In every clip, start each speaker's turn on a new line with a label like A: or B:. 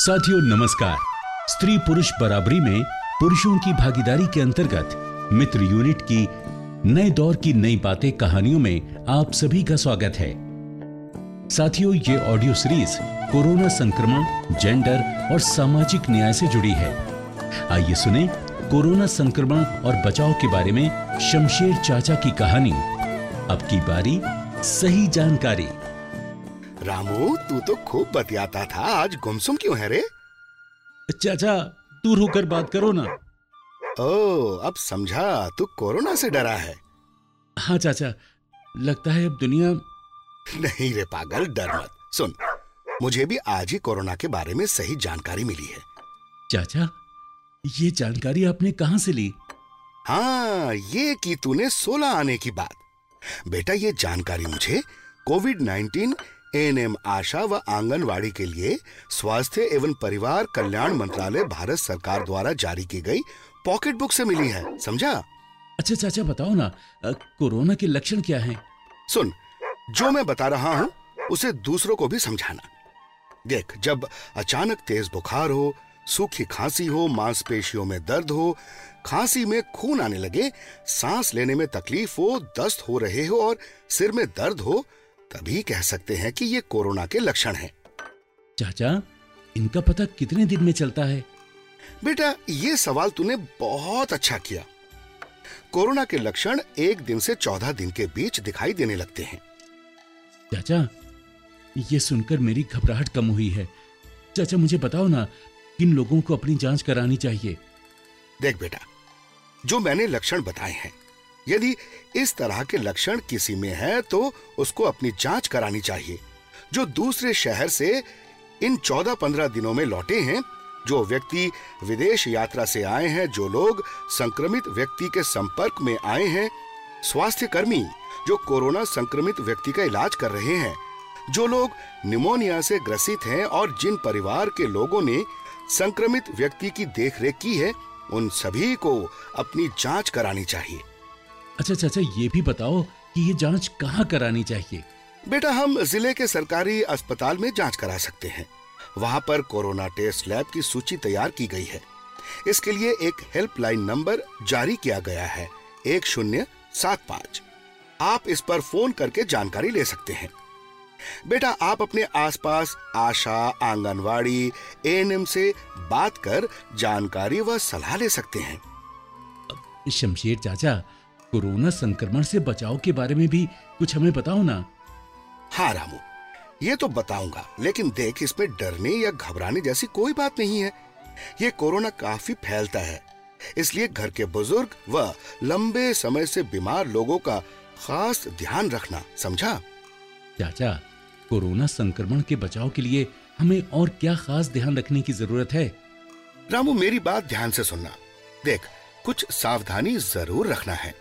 A: साथियों, नमस्कार। स्त्री पुरुष बराबरी में पुरुषों की भागीदारी के अंतर्गत मित्र यूनिट की नए दौर की नई बातें कहानियों में आप सभी का स्वागत है। साथियों, ये ऑडियो सीरीज़ कोरोना संक्रमण जेंडर और सामाजिक न्याय से जुड़ी है। आइए सुने कोरोना संक्रमण और बचाव के बारे में शमशेर चाचा की कहानी। अब की बारी, सही जानकारी।
B: रामू तू तो खूब बतियाता था। आज गुमसुम क्यों है रे?
A: चाचा दूर होकर बात करो ना।
B: ओ अब समझा तू कोरोना से डरा है।
A: हाँ चाचा लगता है अब दुनिया
B: नहीं रे पागल डर मत। सुन मुझे भी आज ही कोरोना के बारे में सही जानकारी मिली है।
A: चाचा ये जानकारी आपने कहाँ से ली?
B: हाँ ये की तूने 16 आने की बात। बेटा ये जानकारी मुझे कोविड 19 एएनएम आशा व आंगनवाड़ी के लिए स्वास्थ्य एवं परिवार कल्याण मंत्रालय भारत सरकार द्वारा जारी की गई पॉकेट बुक से मिली है समझा?
A: अच्छा चाचा बताओ ना कोरोना के लक्षण क्या हैं?
B: सुन जो मैं बता रहा हूँ उसे दूसरों को भी समझाना। देख जब अचानक तेज बुखार हो सूखी खांसी हो मांसपेशियों में दर्द हो खांसी में खून आने लगे सांस लेने में तकलीफ़ हो दस्त हो रहे हो और सिर में दर्द हो तभी कह सकते हैं कि ये कोरोना के लक्षण हैं।
A: चाचा इनका पता कितने दिन में चलता है?
B: बेटा ये सवाल तूने बहुत अच्छा किया। कोरोना के लक्षण एक दिन से चौदह दिन के बीच दिखाई देने लगते हैं।
A: चाचा ये सुनकर मेरी घबराहट कम हुई है। चाचा मुझे बताओ ना किन लोगों को अपनी जाँच करानी चाहिए?
B: देख बेटा जो मैंने लक्षण बताए हैं यदि इस तरह के लक्षण किसी में है तो उसको अपनी जाँच करानी चाहिए। जो दूसरे शहर से इन 14-15 दिनों में लौटे हैं, जो व्यक्ति विदेश यात्रा से आए हैं, जो लोग संक्रमित व्यक्ति के संपर्क में आए हैं स्वास्थ्य कर्मी जो कोरोना संक्रमित व्यक्ति का इलाज कर रहे हैं, जो लोग निमोनिया से ग्रसित हैं और जिन परिवार के लोगों ने संक्रमित व्यक्ति की देखरेख की है, उन सभी को अपनी जाँच करानी चाहिए।
A: अच्छा चाचा ये भी बताओ कि ये जाँच कहाँ करानी चाहिए?
B: बेटा हम ज़िले के सरकारी अस्पताल में जाँच करा सकते हैं। वहाँ पर कोरोना टेस्ट लैब की सूची तैयार की गई है। इसके लिए एक हेल्पलाइन नंबर जारी किया गया है एक शून्य सात पाँच। आप इस पर फ़ोन करके जानकारी ले सकते हैं। बेटा आप अपने आसपास आशा आंगनवाड़ी एएनएम से बात कर जानकारी व सलाह ले सकते हैं।
A: शमशेर चाचा कोरोना संक्रमण से बचाव के बारे में भी कुछ हमें बताओ ना।
B: हाँ रामू ये तो बताऊँगा लेकिन देख इसमें डरने या घबराने जैसी कोई बात नहीं है। ये कोरोना काफ़ी फैलता है इसलिए घर के बुज़ुर्ग व लंबे समय से बीमार लोगों का खास ध्यान रखना समझा?
A: चाचा कोरोना संक्रमण के बचाव के लिए हमें और क्या खास ध्यान रखने की ज़रूरत है?
B: रामू मेरी बात ध्यान से सुनना। देख कुछ सावधानी ज़रूर रखना है।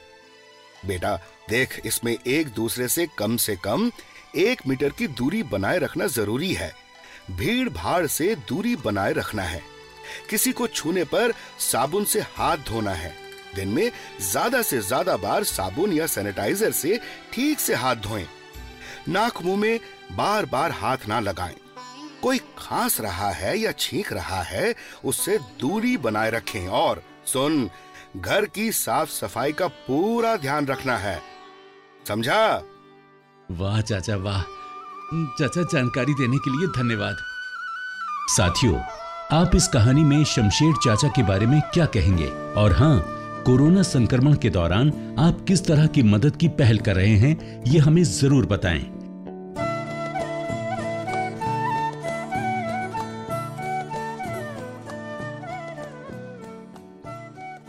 B: बेटा, देख, इसमें एक दूसरे से कम से कम एक मीटर की दूरी बनाए रखना ज़रूरी है। भीड़ भाड़ से दूरी बनाए रखना है। किसी को छूने पर साबुन से हाथ धोना है। दिन में ज़्यादा से ज़्यादा बार साबुन या सैनिटाइजर से ठीक से हाथ धोएँ। नाक मुँह में बार बार हाथ ना लगाएँ। कोई खांस रहा है या छींक रहा है, उससे दूरी बनाए रखें। और सुन घर की साफ़ सफ़ाई का पूरा ध्यान रखना है। समझा?
A: वाह, चाचा वाह। चाचा, जानकारी देने के लिए धन्यवाद। साथियों, आप इस कहानी में शमशेर चाचा के बारे में क्या कहेंगे? और हाँ कोरोना संक्रमण के दौरान आप किस तरह की मदद की पहल कर रहे हैं, ये हमें ज़रूर बताएँ।